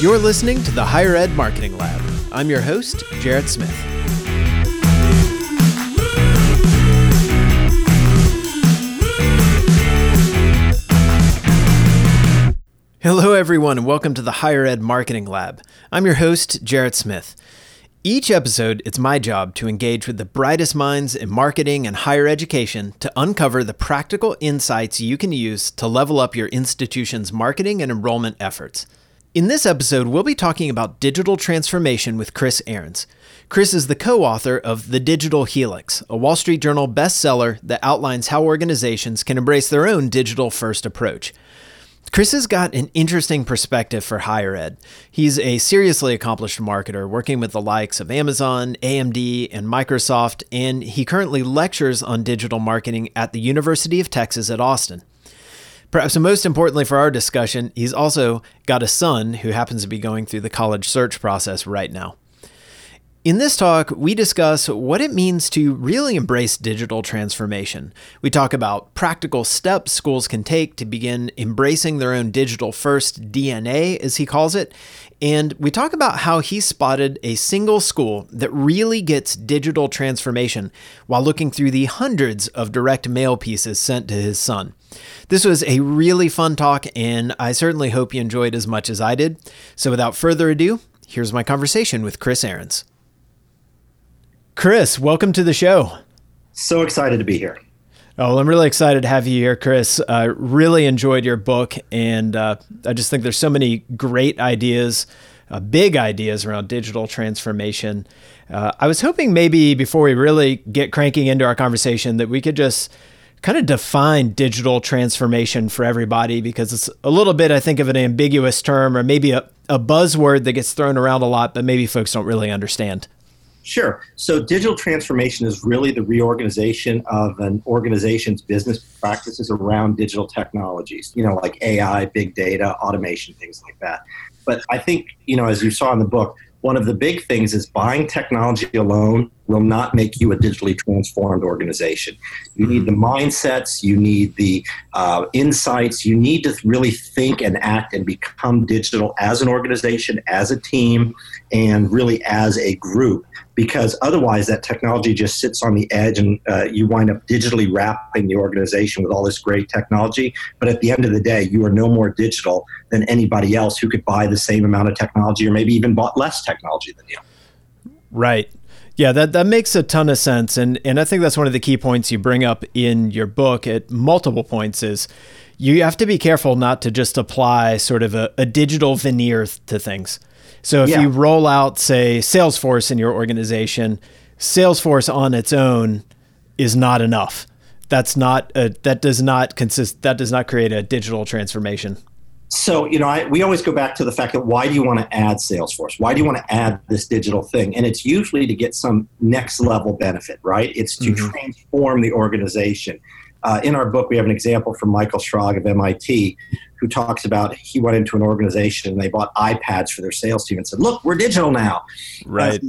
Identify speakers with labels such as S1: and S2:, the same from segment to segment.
S1: You're listening to the Higher Ed Marketing Lab. I'm your host, Jarrett Smith. Hello, everyone, and welcome to the Higher Ed Marketing Lab. I'm your host, Jarrett Smith. Each episode, it's my job to engage with the brightest minds in marketing and higher education to uncover the practical insights you can use to level up your institution's marketing and enrollment efforts. In this episode, we'll be talking about digital transformation with Chris Aarons. Chris is the co author of The Digital Helix, a Wall Street Journal bestseller that outlines how organizations can embrace their own digital first approach. Chris has got an interesting perspective for higher ed. He's a seriously accomplished marketer working with the likes of Amazon, AMD, and Microsoft, and he currently lectures on digital marketing at the University of Texas at Austin. Perhaps most importantly for our discussion, he's also got a son who happens to be going through the college search process right now. In this talk, we discuss what it means to really embrace digital transformation. We talk about practical steps schools can take to begin embracing their own digital first DNA, as he calls it. And we talk about how he spotted a single school that really gets digital transformation while looking through the hundreds of direct mail pieces sent to his son. This was a really fun talk, and I certainly hope you enjoyed as much as I did. So without further ado, here's my conversation with Chris Aarons. Chris, welcome to the show.
S2: So excited to be here.
S1: Oh, well, I'm really excited to have you here, Chris. I uh, really enjoyed your book, and uh, I just think there's so many great ideas, uh, big ideas around digital transformation. Uh, I was hoping maybe before we really get cranking into our conversation that we could just kind of define digital transformation for everybody because it's a little bit, I think, of an ambiguous term or maybe a, a buzzword that gets thrown around a lot, but maybe folks don't really understand.
S2: Sure. So digital transformation is really the reorganization of an organization's business practices around digital technologies, you know, like AI, big data, automation, things like that. But I think, you know, as you saw in the book, one of the big things is buying technology alone will not make you a digitally transformed organization. You need the mindsets, you need the uh, insights, you need to really think and act and become digital as an organization, as a team, and really as a group because otherwise that technology just sits on the edge and uh, you wind up digitally wrapping the organization with all this great technology. But at the end of the day, you are no more digital than anybody else who could buy the same amount of technology or maybe even bought less technology than you.
S1: Right. Yeah, that, that makes a ton of sense. And, and I think that's one of the key points you bring up in your book at multiple points is you have to be careful not to just apply sort of a, a digital veneer to things. So if yeah. you roll out, say, Salesforce in your organization, Salesforce on its own is not enough. That's not a, that does not consist that does not create a digital transformation.
S2: So, you know, I, we always go back to the fact that why do you want to add Salesforce? Why do you want to add this digital thing? And it's usually to get some next level benefit, right? It's to mm-hmm. transform the organization. Uh, in our book, we have an example from Michael Schrage of MIT, who talks about he went into an organization and they bought iPads for their sales team and said, "Look, we're digital now."
S1: Right.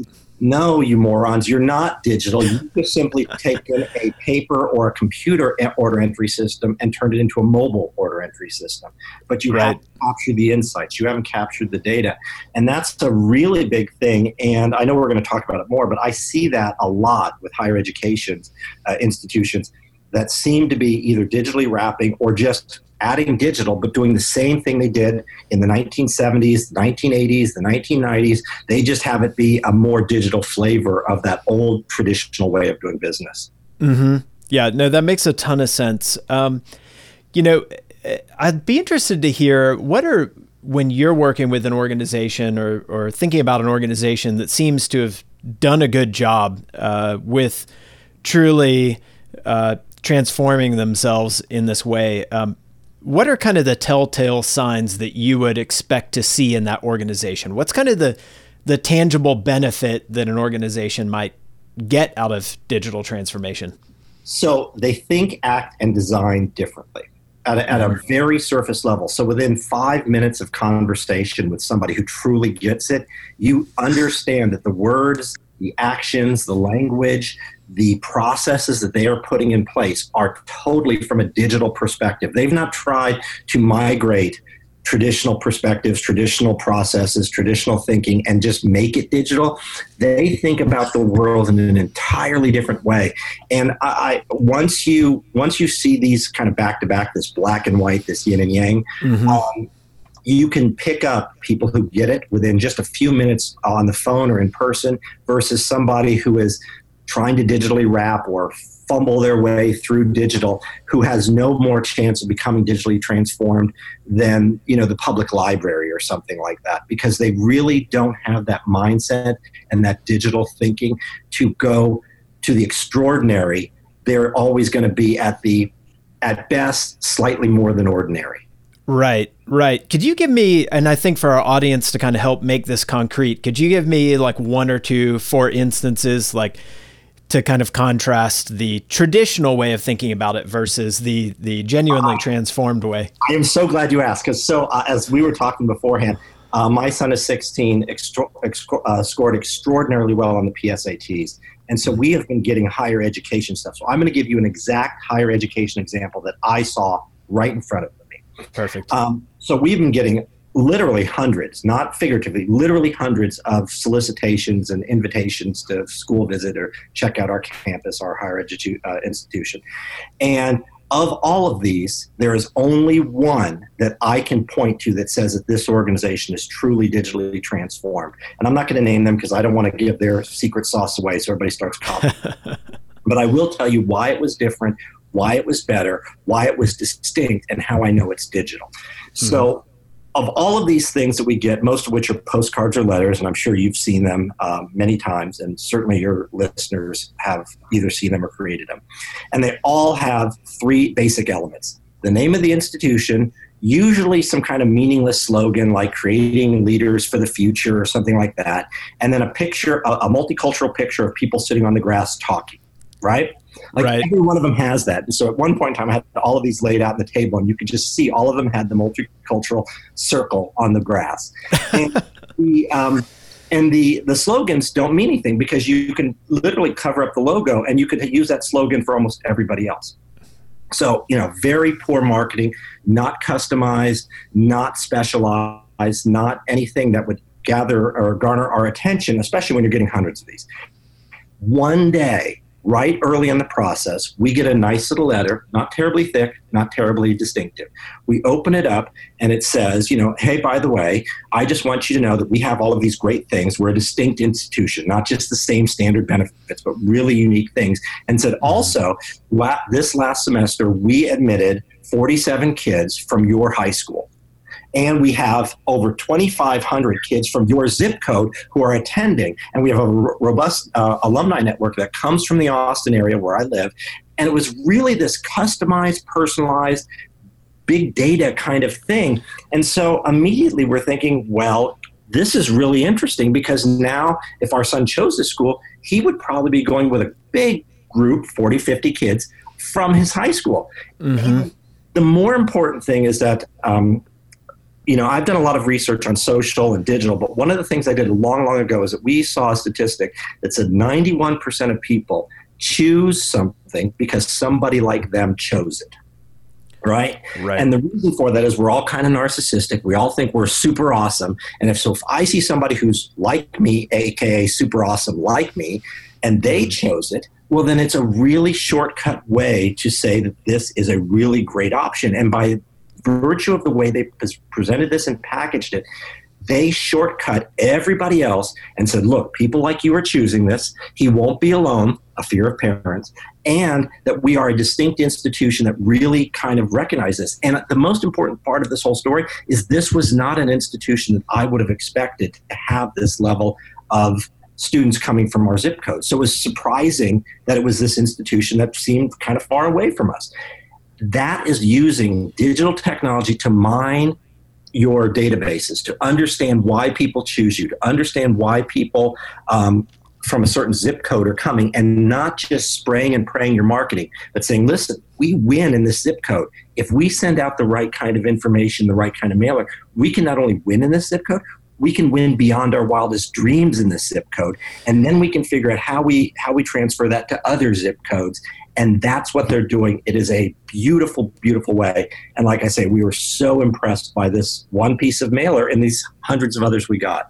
S2: no, you morons, you're not digital. You just simply taken a paper or a computer order entry system and turned it into a mobile order entry system. But you right. haven't captured the insights. You haven't captured the data. And that's a really big thing. And I know we're going to talk about it more, but I see that a lot with higher education uh, institutions that seem to be either digitally wrapping or just adding digital, but doing the same thing they did in the 1970s, 1980s, the 1990s. They just have it be a more digital flavor of that old traditional way of doing business.
S1: Mm-hmm. Yeah, no, that makes a ton of sense. Um, you know, I'd be interested to hear what are when you're working with an organization or, or thinking about an organization that seems to have done a good job uh, with truly uh, transforming themselves in this way. Um, what are kind of the telltale signs that you would expect to see in that organization? What's kind of the the tangible benefit that an organization might get out of digital transformation?
S2: So they think, act, and design differently at a, at a very surface level. So within five minutes of conversation with somebody who truly gets it, you understand that the words, the actions, the language, the processes that they are putting in place are totally from a digital perspective. They've not tried to migrate traditional perspectives, traditional processes, traditional thinking, and just make it digital, they think about the world in an entirely different way. And I, once you once you see these kind of back to back, this black and white, this yin and yang. Mm-hmm. Um, you can pick up people who get it within just a few minutes on the phone or in person versus somebody who is trying to digitally wrap or fumble their way through digital who has no more chance of becoming digitally transformed than you know the public library or something like that because they really don't have that mindset and that digital thinking to go to the extraordinary they're always going to be at the at best slightly more than ordinary
S1: Right, right. Could you give me, and I think for our audience to kind of help make this concrete, could you give me like one or two, four instances, like to kind of contrast the traditional way of thinking about it versus the the genuinely uh, transformed way.
S2: I am so glad you asked because so uh, as we were talking beforehand, uh, my son is 16, extra, uh, scored extraordinarily well on the PSATs, and so we have been getting higher education stuff. So I'm going to give you an exact higher education example that I saw right in front of me.
S1: Perfect.
S2: Um, so we've been getting literally hundreds, not figuratively, literally hundreds of solicitations and invitations to school visit or check out our campus, our higher edu- uh, institution. And of all of these, there is only one that I can point to that says that this organization is truly digitally transformed. And I'm not going to name them because I don't want to give their secret sauce away so everybody starts copying. but I will tell you why it was different, why it was better, why it was distinct, and how I know it's digital. Mm-hmm. So of all of these things that we get, most of which are postcards or letters, and I'm sure you've seen them um, many times, and certainly your listeners have either seen them or created them. And they all have three basic elements the name of the institution, usually some kind of meaningless slogan like creating leaders for the future or something like that, and then a picture, a, a multicultural picture of people sitting on the grass talking, right? Like right. every one of them has that. And so at one point in time, I had all of these laid out on the table, and you could just see all of them had the multicultural circle on the grass. And the, um, and the, the slogans don't mean anything because you can literally cover up the logo and you could use that slogan for almost everybody else. So, you know, very poor marketing, not customized, not specialized, not anything that would gather or garner our attention, especially when you're getting hundreds of these. One day, right early in the process, we get a nice little letter, not terribly thick, not terribly distinctive. We open it up and it says, you know, hey, by the way, I just want you to know that we have all of these great things. We're a distinct institution, not just the same standard benefits, but really unique things. And said, mm-hmm. also, this last semester, we admitted 47 kids from your high school and we have over 2,500 kids from your zip code who are attending. And we have a r- robust uh, alumni network that comes from the Austin area where I live. And it was really this customized, personalized, big data kind of thing. And so immediately we're thinking, well, this is really interesting because now if our son chose this school, he would probably be going with a big group, 40, 50 kids from his high school. Mm-hmm. The more important thing is that um, you know, I've done a lot of research on social and digital, but one of the things I did long, long ago is that we saw a statistic that said 91% of people choose something because somebody like them chose it. Right?
S1: right?
S2: And the reason for that is we're all kind of narcissistic. We all think we're super awesome. And if so, if I see somebody who's like me, aka super awesome like me, and they mm-hmm. chose it, well, then it's a really shortcut way to say that this is a really great option. And by virtue of the way they presented this and packaged it, they shortcut everybody else and said, look, people like you are choosing this. He won't be alone, a fear of parents, and that we are a distinct institution that really kind of recognizes this. And the most important part of this whole story is this was not an institution that I would have expected to have this level of students coming from our zip code. So it was surprising that it was this institution that seemed kind of far away from us that is using digital technology to mine your databases to understand why people choose you, to understand why people um, from a certain zip code are coming, and not just spraying and praying your marketing, but saying, listen, we win in this zip code. If we send out the right kind of information, the right kind of mailer, we can not only win in this zip code, we can win beyond our wildest dreams in this zip code and then we can figure out how we how we transfer that to other zip codes And that's what they're doing. It is a beautiful, beautiful way. And like I say, we were so impressed by this one piece of mailer and these hundreds of others we got.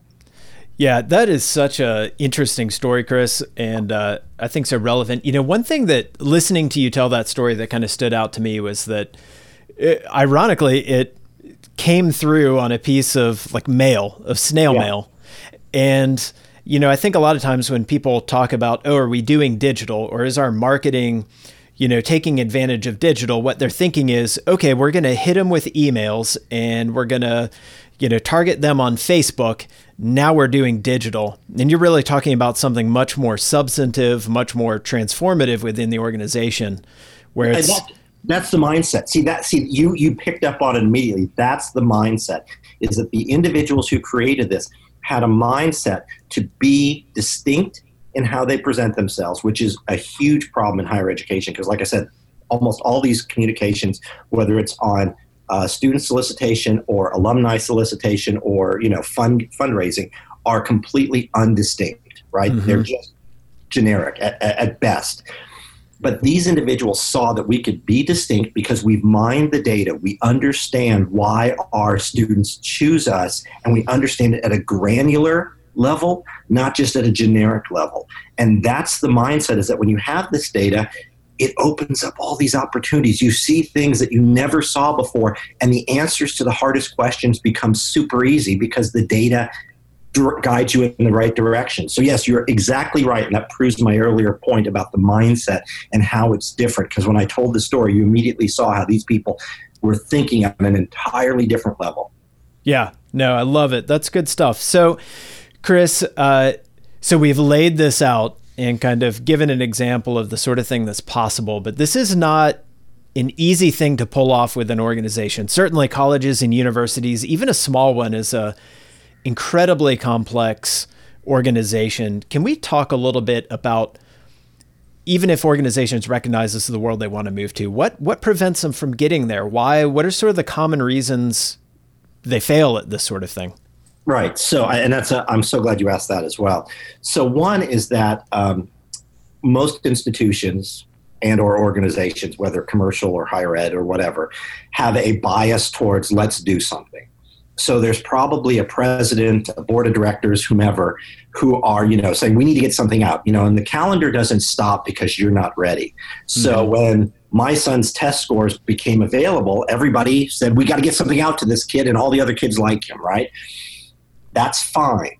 S1: Yeah, that is such a interesting story, Chris, and uh, I think so relevant. You know, one thing that listening to you tell that story that kind of stood out to me was that, it, uh, ironically, it came through on a piece of like mail, of snail yeah. mail, and you know, I think a lot of times when people talk about, oh, are we doing digital or is our marketing, you know, taking advantage of digital, what they're thinking is, okay, we're going to hit them with emails and we're going to, you know, target them on Facebook. Now we're doing digital. And you're really talking about something much more substantive, much more transformative within the organization where it's.
S2: That, that's the mindset. See that see you you picked up on it immediately. That's the mindset. Is that the individuals who created this had a mindset to be distinct in how they present themselves, which is a huge problem in higher education. Because, like I said, almost all these communications, whether it's on uh, student solicitation or alumni solicitation or you know fund fundraising, are completely undistinct. Right? Mm-hmm. They're just generic at, at best. But these individuals saw that we could be distinct because we've mined the data. We understand why our students choose us, and we understand it at a granular level, not just at a generic level. And that's the mindset is that when you have this data, it opens up all these opportunities. You see things that you never saw before, and the answers to the hardest questions become super easy because the data guide you in the right direction. So, yes, you're exactly right. And that proves my earlier point about the mindset and how it's different. Because when I told the story, you immediately saw how these people were thinking on an entirely different level.
S1: Yeah, no, I love it. That's good stuff. So, Chris, uh, so we've laid this out and kind of given an example of the sort of thing that's possible, but this is not an easy thing to pull off with an organization. Certainly, colleges and universities, even a small one, is a incredibly complex organization. Can we talk a little bit about even if organizations recognize this is the world they want to move to, what what prevents them from getting there? Why? What are sort of the common reasons they fail at this sort of thing?
S2: Right. So, and that's i am so glad you asked that as well. So, one is that um, most institutions and or organizations, whether commercial or higher ed or whatever, have a bias towards let's do something. So there's probably a president, a board of directors, whomever, who are, you know, saying we need to get something out, you know, and the calendar doesn't stop because you're not ready. So mm-hmm. when my son's test scores became available, everybody said, we got to get something out to this kid, and all the other kids like him, right? That's fine.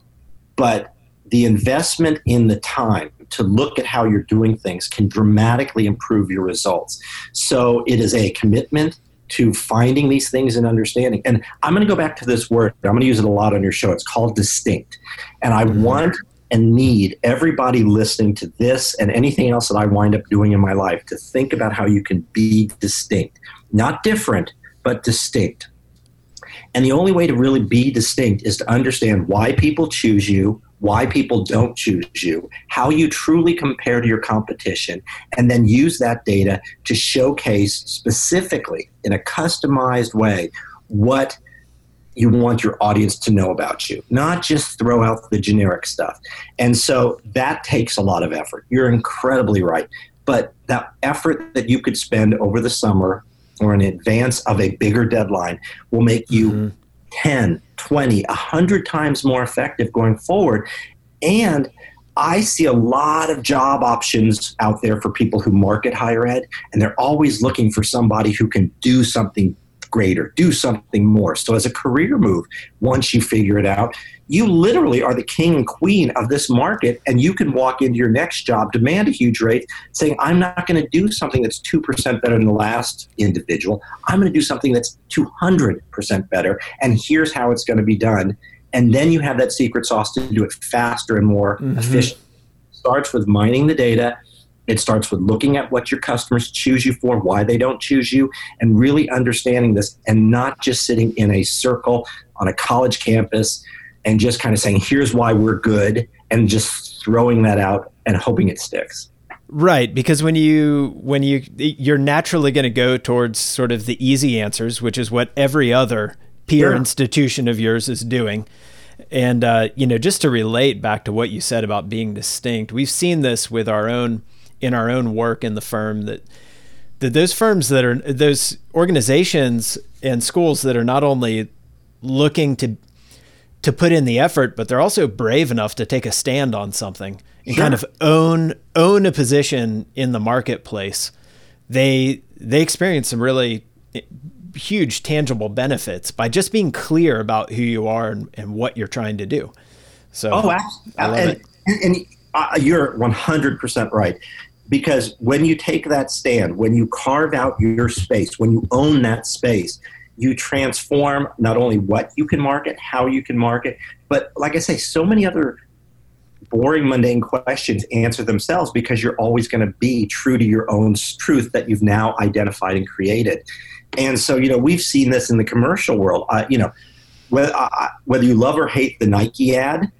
S2: But the investment in the time to look at how you're doing things can dramatically improve your results. So it is a commitment to finding these things and understanding. And I'm going to go back to this word. I'm going to use it a lot on your show. It's called distinct. And I mm-hmm. want and need everybody listening to this and anything else that I wind up doing in my life to think about how you can be distinct. Not different, but distinct. And the only way to really be distinct is to understand why people choose you, why people don't choose you, how you truly compare to your competition, and then use that data to showcase specifically in a customized way what you want your audience to know about you, not just throw out the generic stuff. And so that takes a lot of effort. You're incredibly right. But that effort that you could spend over the summer or in advance of a bigger deadline will make you mm-hmm. 10, 20, 100 times more effective going forward. And I see a lot of job options out there for people who market higher ed, and they're always looking for somebody who can do something greater, do something more. So, as a career move, once you figure it out, you literally are the king and queen of this market, and you can walk into your next job, demand a huge rate, saying, I'm not going to do something that's 2% better than the last individual. I'm going to do something that's 200% better, and here's how it's going to be done. And then you have that secret sauce to do it faster and more mm-hmm. efficient. Starts with mining the data it starts with looking at what your customers choose you for, why they don't choose you, and really understanding this and not just sitting in a circle on a college campus and just kind of saying, here's why we're good, and just throwing that out and hoping it sticks.
S1: Right, because when you when you you're naturally going to go towards sort of the easy answers, which is what every other peer yeah. institution of yours is doing. And uh, you know, just to relate back to what you said about being distinct, we've seen this with our own in our own work in the firm that that those firms that are those organizations and schools that are not only looking to to put in the effort, but they're also brave enough to take a stand on something and sure. kind of own own a position in the marketplace. They they experience some really huge tangible benefits by just being clear about who you are and, and what you're trying to do. So,
S2: oh, absolutely. and, and, and uh, you're 100% right. Because when you take that stand, when you carve out your space, when you own that space, you transform not only what you can market, how you can market, but like I say, so many other boring, mundane questions answer themselves because you're always going to be true to your own truth that you've now identified and created. And so, you know, we've seen this in the commercial world. Uh, you know, whether, uh, whether you love or hate the Nike ad,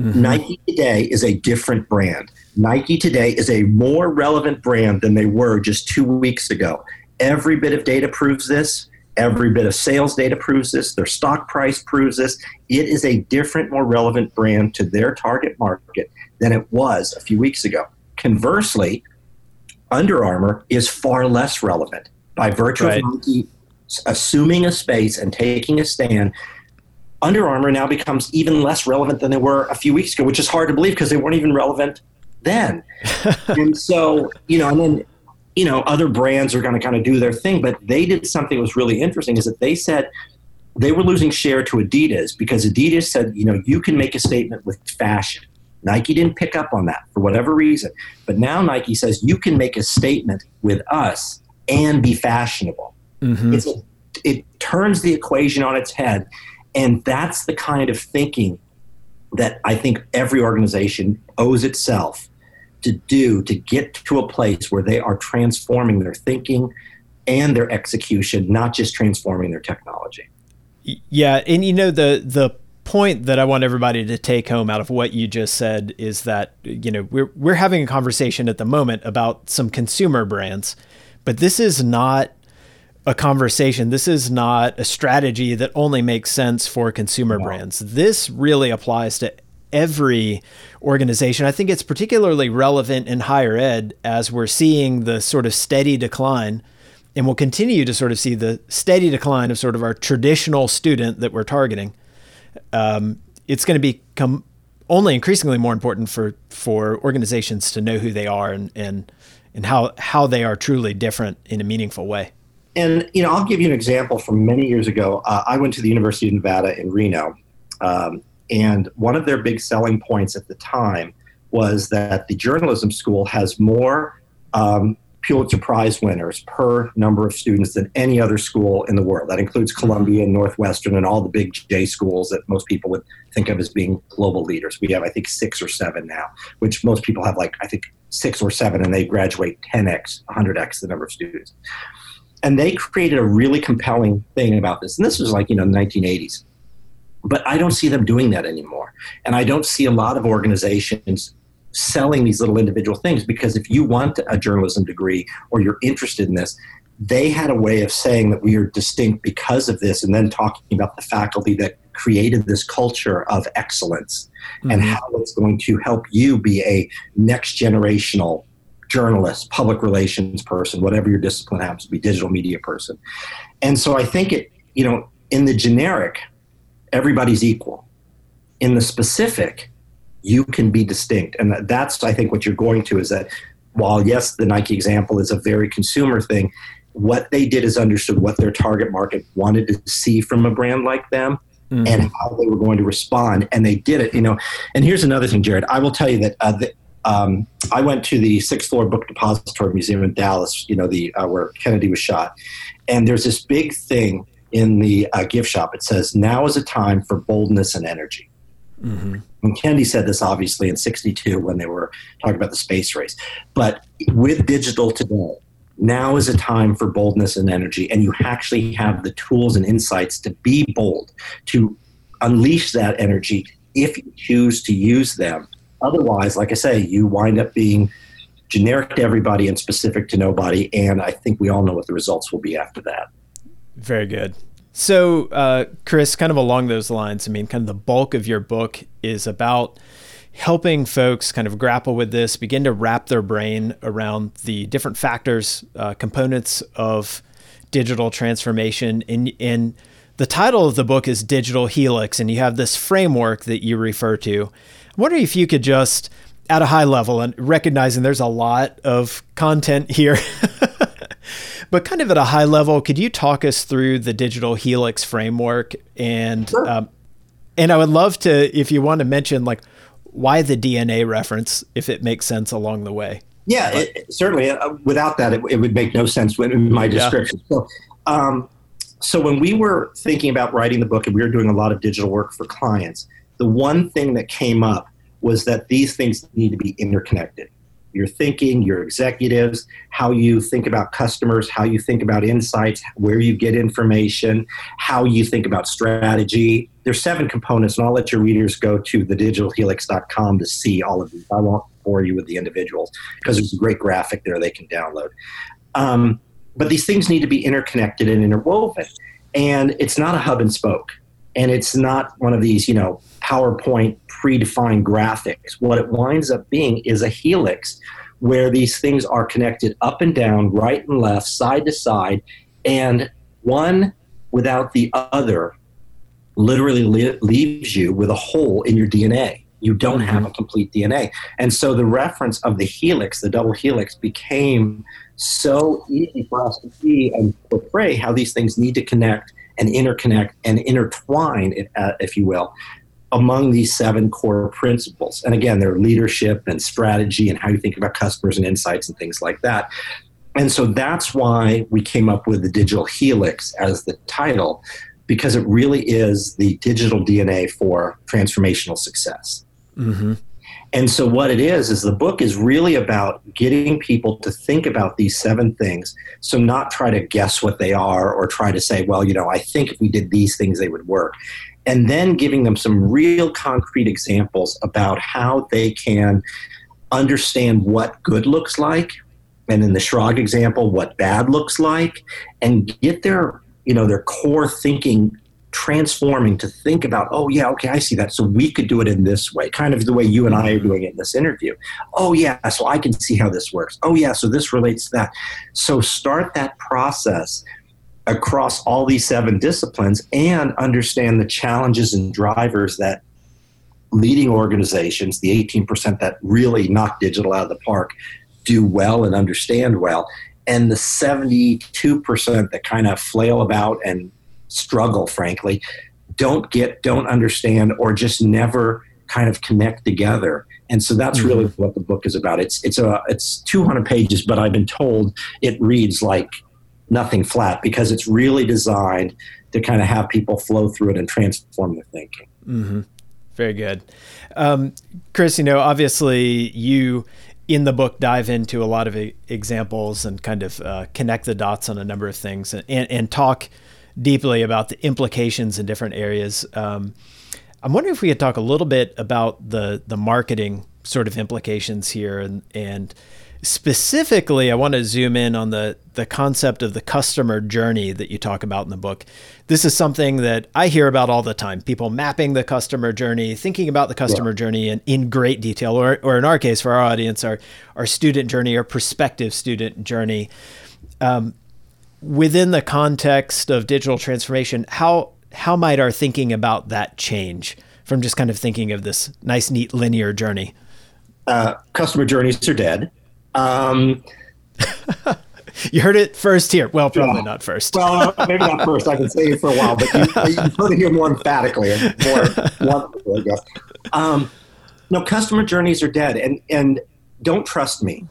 S2: mm-hmm. Nike today is a different brand. Nike today is a more relevant brand than they were just two weeks ago. Every bit of data proves this. Every bit of sales data proves this. Their stock price proves this. It is a different, more relevant brand to their target market than it was a few weeks ago. Conversely, Under Armour is far less relevant by virtue right. of Nike assuming a space and taking a stand. Under Armour now becomes even less relevant than they were a few weeks ago, which is hard to believe because they weren't even relevant then. and so, you know, and then, you know, other brands are going to kind of do their thing, but they did something that was really interesting is that they said they were losing share to Adidas because Adidas said, you know, you can make a statement with fashion. Nike didn't pick up on that for whatever reason. But now Nike says you can make a statement with us and be fashionable. Mm-hmm. It turns the equation on its head. And that's the kind of thinking that I think every organization owes itself to do to get to a place where they are transforming their thinking and their execution, not just transforming their technology.
S1: Yeah, and you know the the point that I want everybody to take home out of what you just said is that you know we're we're having a conversation at the moment about some consumer brands but this is not a conversation. This is not a strategy that only makes sense for consumer brands. This really applies to every organization. I think it's particularly relevant in higher ed as we're seeing the sort of steady decline and we'll continue to sort of see the steady decline of sort of our traditional student that we're targeting. Um, it's going to become only increasingly more important for for organizations to know who they are and and and how how they are truly different in a meaningful way.
S2: And you know, I'll give you an example from many years ago. Uh, I went to the University of Nevada in Reno, um, and one of their big selling points at the time was that the journalism school has more um, Pulitzer Prize winners per number of students than any other school in the world. That includes Columbia and Northwestern and all the big J schools that most people would think of as being global leaders. We have, I think, six or seven now, which most people have like, I think, six or seven, and they graduate 10x, 100x the number of students. And they created a really compelling thing about this. And this was like, you know, the 1980s. But I don't see them doing that anymore. And I don't see a lot of organizations selling these little individual things because if you want a journalism degree or you're interested in this, they had a way of saying that we are distinct because of this and then talking about the faculty that created this culture of excellence mm-hmm. and how it's going to help you be a next generational journalist, public relations person, whatever your discipline happens to be, digital media person. And so I think it, you know, in the generic, everybody's equal. In the specific, you can be distinct. And that's, I think, what you're going to is that while, yes, the Nike example is a very consumer thing, what they did is understood what their target market wanted to see from a brand like them. Mm-hmm. And how they were going to respond, and they did it. You know, and here's another thing, Jarrett. I will tell you that uh, the, um, I went to the sixth floor book depository museum in Dallas, you know, the uh, where Kennedy was shot, and there's this big thing in the uh, gift shop. It says, "Now is a time for boldness and energy." Mm-hmm. And Kennedy said this obviously in 62 when they were talking about the space race. But with digital today, now is a time for boldness and energy. And you actually have the tools and insights to be bold, to unleash that energy if you choose to use them. Otherwise, like I say, you wind up being generic to everybody and specific to nobody. And I think we all know what the results will be after that.
S1: Very good. So, uh, Chris, kind of along those lines, I mean, kind of the bulk of your book is about helping folks kind of grapple with this, begin to wrap their brain around the different factors, uh, components of digital transformation. And, and the title of the book is Digital Helix, and you have this framework that you refer to. Wondering if you could just, at a high level, and recognizing there's a lot of content here. but kind of at a high level, could you talk us through the digital helix framework and sure. um, and I would love to if you want to mention like why the DNA reference if it makes sense along the way.
S2: Yeah, it, certainly. Uh, without that, it, it, would make no sense in my description. Yeah. So, um, so when we were thinking about writing the book and we were doing a lot of digital work for clients, the one thing that came up was that these things need to be interconnected your thinking, your executives, how you think about customers, how you think about insights, where you get information, how you think about strategy. There's seven components, and I'll let your readers go to thedigitalhelix.com to see all of these. I won't bore you with the individuals because there's a great graphic there they can download. Um, but these things need to be interconnected and interwoven. And it's not a hub and spoke. And it's not one of these, you know, PowerPoint predefined graphics. What it winds up being is a helix where these things are connected up and down, right and left, side to side, and one without the other literally li- leaves you with a hole in your DNA. You don't have a complete DNA. And so the reference of the helix, the double helix, became so easy for us to see and portray how these things need to connect and interconnect and intertwine, uh, if you will, among these seven core principles. And again, they're leadership and strategy and how you think about customers and insights and things like that. And so that's why we came up with the digital helix as the title, because it really is the digital DNA for transformational success. Mm-hmm. And so, what it is, is the book is really about getting people to think about these seven things. So, not try to guess what they are or try to say, well, you know, I think if we did these things, they would work and then giving them some real concrete examples about how they can understand what good looks like and in the Schrage example what bad looks like and get their you know their core thinking transforming to think about oh yeah okay i see that. So we could do it in this way kind of the way you and i are doing it in this interview. Oh yeah so i can see how this works. Oh yeah so this relates to that. So start that process across all these seven disciplines and understand the challenges and drivers that leading organizations, the 18% that really knock digital out of the park, do well and understand well, and the 72% that kind of flail about and struggle, frankly, don't get, don't understand, or just never kind of connect together. And so that's really mm-hmm. what the book is about. It's it's a it's 200 pages, but I've been told it reads like nothing flat because it's really designed to kind of have people flow through it and transform their thinking.
S1: Mm-hmm. Very good. Um, Chris, you know, obviously you in the book dive into a lot of examples and kind of uh, connect the dots on a number of things and, and, and, talk deeply about the implications in different areas. Um, I'm wondering if we could talk a little bit about the the marketing sort of implications here and and Specifically, I want to zoom in on the, the concept of the customer journey that you talk about in the book. This is something that I hear about all the time people mapping the customer journey, thinking about the customer yeah. journey in, in great detail, or, or in our case, for our audience, our, our student journey or prospective student journey. Um, within the context of digital transformation, how, how might our thinking about that change from just kind of thinking of this nice, neat, linear journey?
S2: Uh, customer journeys are dead. Um,
S1: you heard it first here. Well, probably yeah. not first.
S2: well, maybe not first. I can say it for a while, but you, you heard it here more emphatically and more wonderfully, I guess. Um, no, customer journeys are dead, and and don't trust me.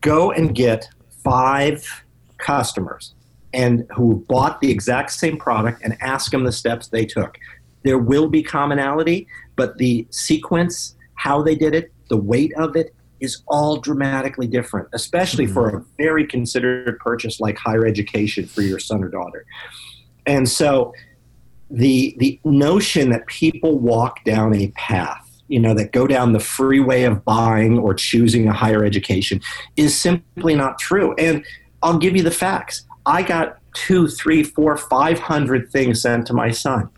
S2: Go and get five customers and who bought the exact same product and ask them the steps they took. There will be commonality, but the sequence, how they did it, the weight of it, is all dramatically different, especially mm-hmm. for a very considered purchase like higher education for your son or daughter. And so the the notion that people walk down a path, you know, that go down the freeway of buying or choosing a higher education is simply not true. And I'll give you the facts. I got two, three, four, five hundred things sent to my son.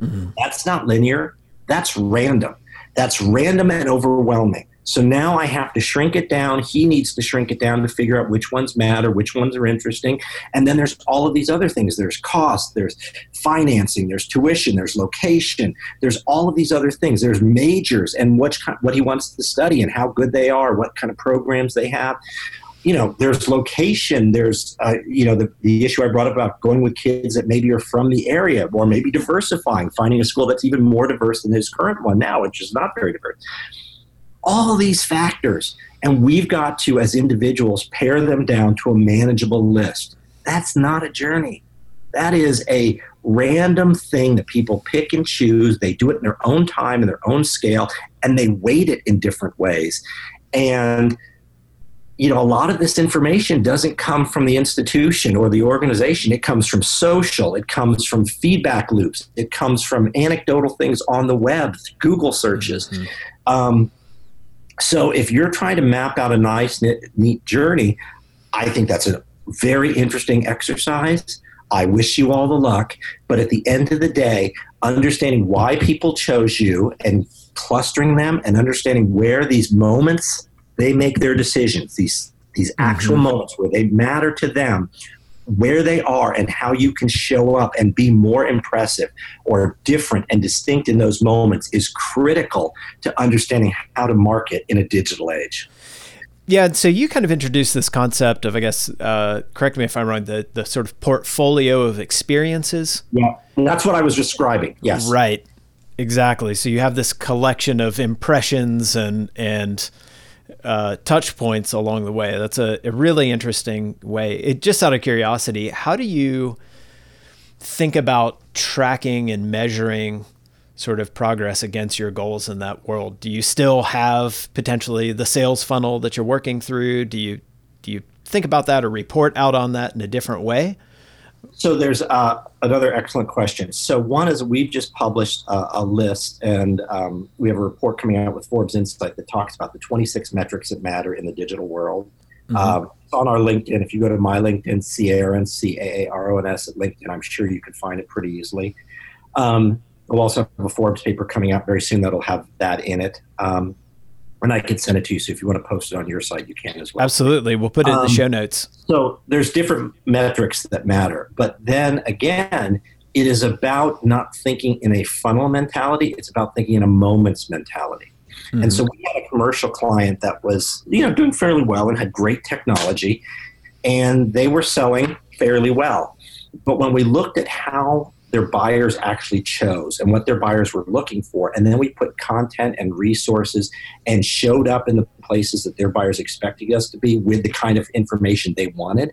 S2: Mm-hmm. That's not linear. That's random That's random and overwhelming. So now I have to shrink it down. He needs to shrink it down to figure out which ones matter, which ones are interesting. And then there's all of these other things. There's cost, there's financing, there's tuition, there's location, there's all of these other things. There's majors and what, what he wants to study and how good they are, what kind of programs they have you know, there's location. There's, uh, you know, the, the issue I brought up about going with kids that maybe are from the area, or maybe diversifying, finding a school that's even more diverse than his current one now, which is not very diverse. All these factors, and we've got to, as individuals, pare them down to a manageable list. That's not a journey. That is a random thing that people pick and choose. They do it in their own time, in their own scale, and they weight it in different ways. And you know, a lot of this information doesn't come from the institution or the organization. It comes from social, it comes from feedback loops, it comes from anecdotal things on the web, Google searches. Mm-hmm. Um, so if you're trying to map out a nice, neat journey, I think that's a very interesting exercise. I wish you all the luck. But at the end of the day, understanding why people chose you and clustering them and understanding where these moments they make their decisions, these these actual mm-hmm. moments where they matter to them, where they are and how you can show up and be more impressive or different and distinct in those moments is critical to understanding how to market in a digital age.
S1: Yeah, so you kind of introduced this concept of, I guess, uh, correct me if I'm wrong, the the sort of portfolio of experiences.
S2: Yeah, that's what I was describing. Yes,
S1: right, exactly. So you have this collection of impressions and and uh, touch points along the way. That's a, a, really interesting way. It just out of curiosity, how do you think about tracking and measuring sort of progress against your goals in that world? Do you still have potentially the sales funnel that you're working through? Do you do you think about that or report out on that in a different way?
S2: So there's uh, another excellent question. So one is we've just published a, a list, and um, we have a report coming out with Forbes Insight that talks about the 26 metrics that matter in the digital world. Mm-hmm. Um, it's on our LinkedIn. If you go to my LinkedIn, C A R N C A A R O N S at LinkedIn, I'm sure you can find it pretty easily. Um, we'll also have a Forbes paper coming out very soon that'll have that in it. Um, and I can send it to you. So if you want to post it on your site, you can as well.
S1: Absolutely. We'll put it in the um, show notes.
S2: So there's different metrics that matter. But then again, it is about not thinking in a funnel mentality. It's about thinking in a moments mentality. Mm-hmm. And so we had a commercial client that was, you know, doing fairly well and had great technology, and they were selling fairly well. But when we looked at how their buyers actually chose and what their buyers were looking for. And then we put content and resources and showed up in the places that their buyers expected us to be with the kind of information they wanted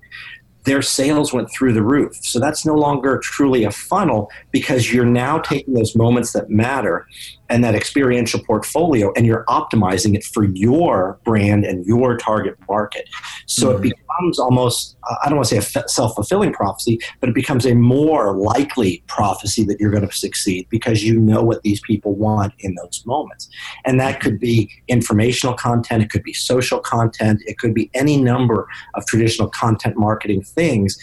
S2: their sales went through the roof. So that's no longer truly a funnel because you're now taking those moments that matter and that experiential portfolio and you're optimizing it for your brand and your target market. So mm-hmm. it becomes almost, I don't want to say a self fulfilling prophecy, but it becomes a more likely prophecy that you're going to succeed because you know what these people want in those moments. And that could be informational content, it could be social content, it could be any number of traditional content marketing things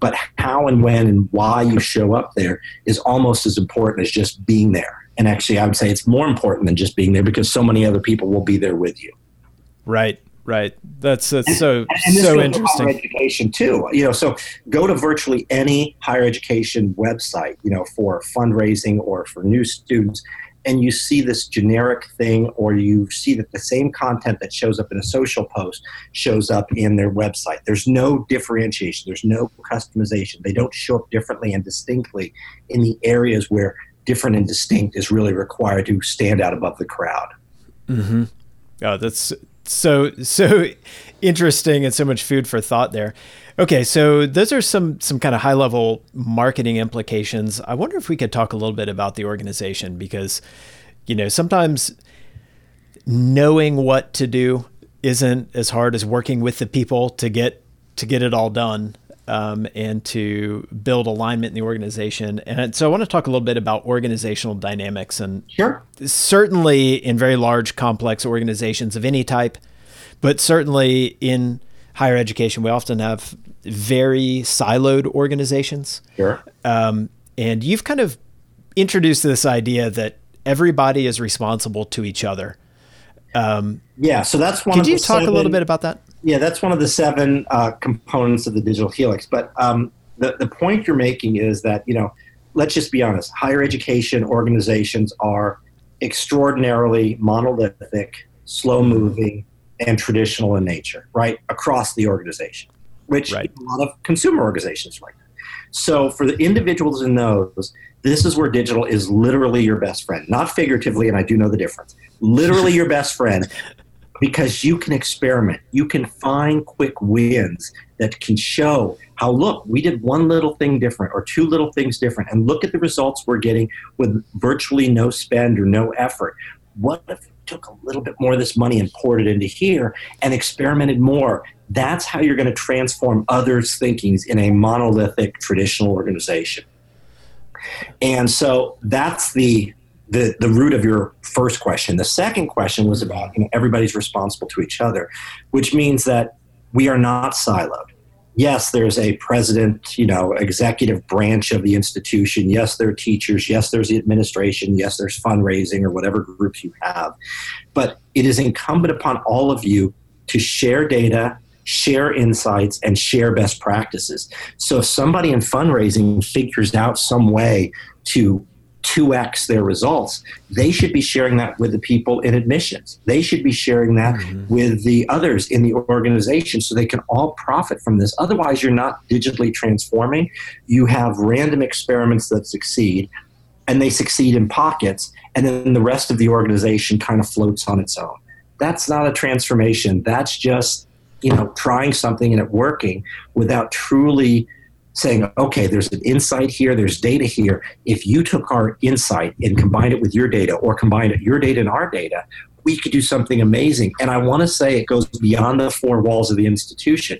S2: but how and when and why you show up there is almost as important as just being there. And actually, I would say it's more important than just being there because so many other people will be there with you.
S1: Right. Right. That's, that's and, so and so interesting.
S2: Education too. You know, so go to virtually any higher education website. You know, for fundraising or for new students, and you see this generic thing, or you see that the same content that shows up in a social post shows up in their website. There's no differentiation. There's no customization. They don't show up differently and distinctly in the areas where different and distinct is really required to stand out above the crowd.
S1: Mm-hmm. Oh, that's so so interesting and so much food for thought there. Okay, so those are some some kind of high level marketing implications. I wonder if we could talk a little bit about the organization because you know, sometimes knowing what to do isn't as hard as working with the people to get to get it all done um, and to build alignment in the organization. And so I want to talk a little bit about organizational dynamics and
S2: sure.
S1: certainly in very large, complex organizations of any type, but certainly in higher education, we often have very siloed organizations.
S2: Sure.
S1: Um, and you've kind of introduced this idea that everybody is responsible to each other.
S2: Um, yeah, so that's one.
S1: Could you talk seven, a little bit about that?
S2: Yeah, that's one of the seven uh, components of the digital helix. But um, the the point you're making is that you know, let's just be honest. Higher education organizations are extraordinarily monolithic, slow moving, and traditional in nature, right across the organization. Which right. a lot of consumer organizations like. So for the individuals in those, this is where digital is literally your best friend, not figuratively, and I do know the difference. Literally your best friend because you can experiment. You can find quick wins that can show how, look, we did one little thing different or two little things different, and look at the results we're getting with virtually no spend or no effort. What if we took a little bit more of this money and poured it into here and experimented more? That's how you're going to transform others' thinkings in a monolithic traditional organization. And so that's the the, the root of your first question. The second question was about you know, everybody's responsible to each other, which means that we are not siloed. Yes, there's a president, you know, executive branch of the institution. Yes, there are teachers. Yes, there's the administration. Yes, there's fundraising or whatever groups you have. But it is incumbent upon all of you to share data, share insights, and share best practices. So if somebody in fundraising figures out some way to 2x their results, they should be sharing that with the people in admissions. They should be sharing that mm-hmm. with the others in the organization so they can all profit from this. Otherwise, you're not digitally transforming. You have random experiments that succeed, and they succeed in pockets, and then the rest of the organization kind of floats on its own. That's not a transformation. That's just you know trying something and it working without truly saying okay there's an insight here there's data here. If you took our insight and combined it with your data or combined your data and our data we could do something amazing. And i want to say it goes beyond the four walls of the institution.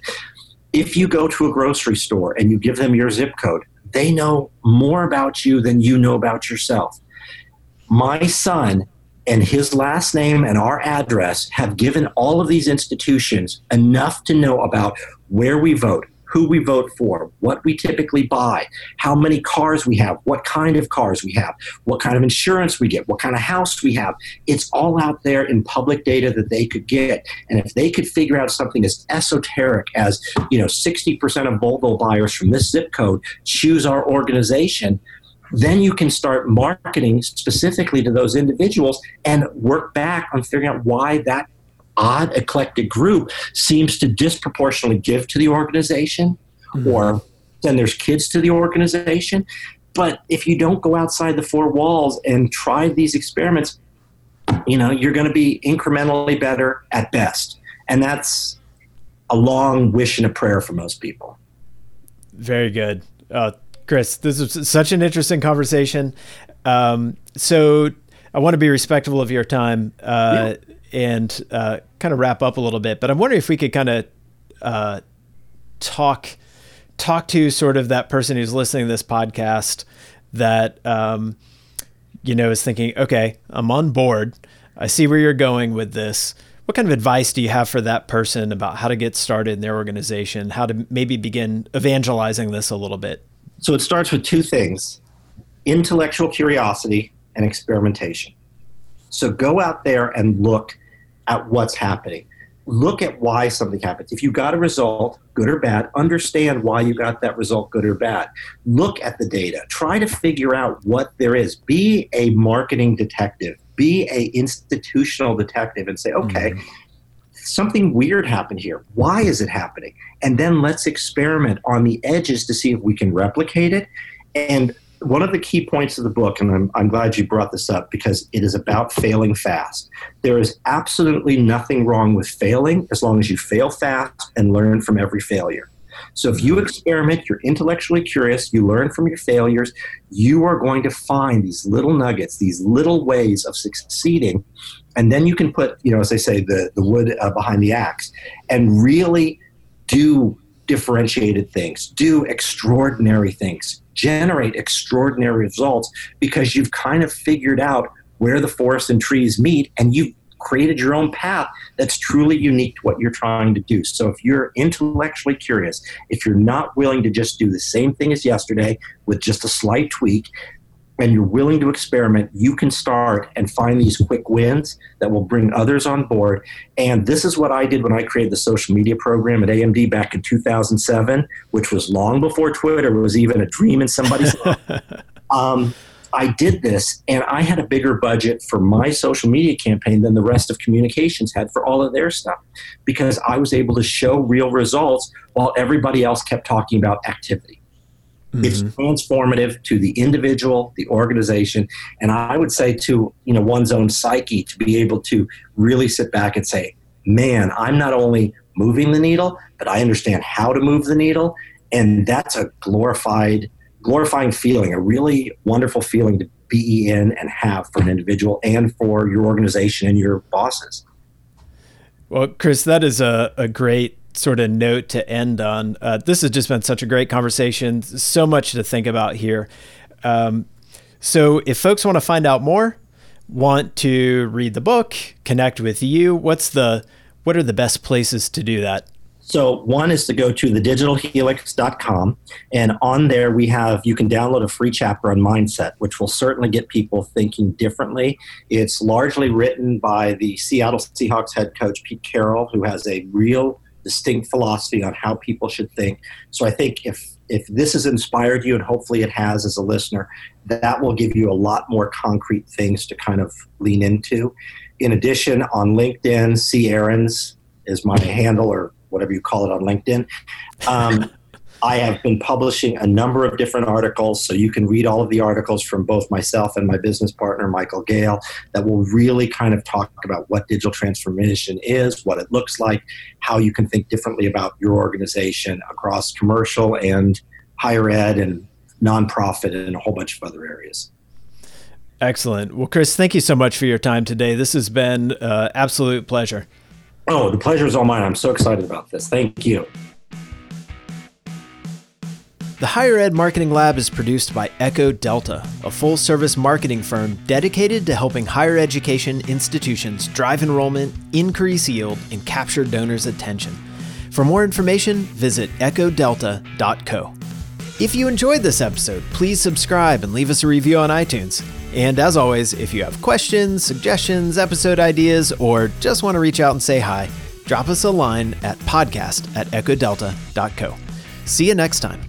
S2: If you go to a grocery store and you give them your zip code they know more about you than you know about yourself. My son and his last name and our address have given all of these institutions enough to know about where we vote, who we vote for, what we typically buy, how many cars we have, what kind of cars we have, what kind of insurance we get, what kind of house we have. It's all out there in public data that they could get. And if they could figure out something as esoteric as, you know, 60% of Volvo buyers from this zip code choose our organization, then you can start marketing specifically to those individuals and work back on figuring out why that odd eclectic group seems to disproportionately give to the organization mm-hmm. or then there's kids to the organization but if you don't go outside the four walls and try these experiments you know you're going to be incrementally better at best and that's a long wish and a prayer for most people
S1: very good uh, Chris, this is such an interesting conversation. Um, so I want to be respectful of your time uh, yeah. and uh, kind of wrap up a little bit. But I'm wondering if we could kind of uh, talk talk to sort of that person who's listening to this podcast that um, you know is thinking, okay, I'm on board. I see where you're going with this. What kind of advice do you have for that person about how to get started in their organization, how to maybe begin evangelizing this a little bit?
S2: So it starts with two things intellectual curiosity and experimentation. So go out there and look at what's happening. Look at why something happens. If you got a result, good or bad, understand why you got that result, good or bad. Look at the data. Try to figure out what there is. Be a marketing detective. Be a institutional detective and say, okay, mm-hmm something weird happened here. Why is it happening? And then let's experiment on the edges to see if we can replicate it. And one of the key points of the book, and I'm, I'm glad you brought this up because it is about failing fast. There is absolutely nothing wrong with failing as long as you fail fast and learn from every failure. So if you experiment, you're intellectually curious, you learn from your failures, you are going to find these little nuggets, these little ways of succeeding and then you can put you know as i say the, the wood uh, behind the axe and really do differentiated things do extraordinary things generate extraordinary results because you've kind of figured out where the forest and trees meet and you've created your own path that's truly unique to what you're trying to do. So if you're intellectually curious, if you're not willing to just do the same thing as yesterday with just a slight tweak, and you're willing to experiment, you can start and find these quick wins that will bring others on board. And this is what I did when I created the social media program at AMD back in 2007, which was long before Twitter was even a dream in somebody's life. Um, I did this and I had a bigger budget for my social media campaign than the rest of communications had for all of their stuff because I was able to show real results while everybody else kept talking about activity. Mm-hmm. It's transformative to the individual, the organization, and I would say to you know one's own psyche to be able to really sit back and say, "Man, I'm not only moving the needle, but I understand how to move the needle." And that's a glorified glorifying feeling, a really wonderful feeling to be in and have for an individual and for your organization and your bosses.
S1: Well, Chris, that is a, a great sort of note to end on. Uh, this has just been such a great conversation. So much to think about here. Um, so, if folks want to find out more, want to read the book, connect with you, what's the what are the best places to do that?
S2: So one is to go to thedigitalhelix.com, and on there we have you can download a free chapter on mindset, which will certainly get people thinking differently. It's largely written by the Seattle Seahawks head coach Pete Carroll, who has a real distinct philosophy on how people should think. So I think if if this has inspired you, and hopefully it has as a listener, that will give you a lot more concrete things to kind of lean into. In addition, on LinkedIn, C. Aarons is my handle, or whatever you call it on LinkedIn. Um, I have been publishing a number of different articles, so you can read all of the articles from both myself and my business partner, Michael Gale, that will really kind of talk about what digital transformation is, what it looks like, how you can think differently about your organization across commercial and higher ed and nonprofit and a whole bunch of other areas.
S1: Excellent. Well, Chris, thank you so much for your time today. This has been an uh, absolute pleasure.
S2: Oh, the pleasure is all mine. I'm so excited about this. Thank you.
S1: The Higher Ed Marketing Lab is produced by Echo Delta, a full service marketing firm dedicated to helping higher education institutions drive enrollment, increase yield, and capture donors' attention. For more information, visit echodelta.co. If you enjoyed this episode, please subscribe and leave us a review on iTunes. And as always, if you have questions, suggestions, episode ideas, or just want to reach out and say hi, drop us a line at podcast at echodelta.co. See you next time.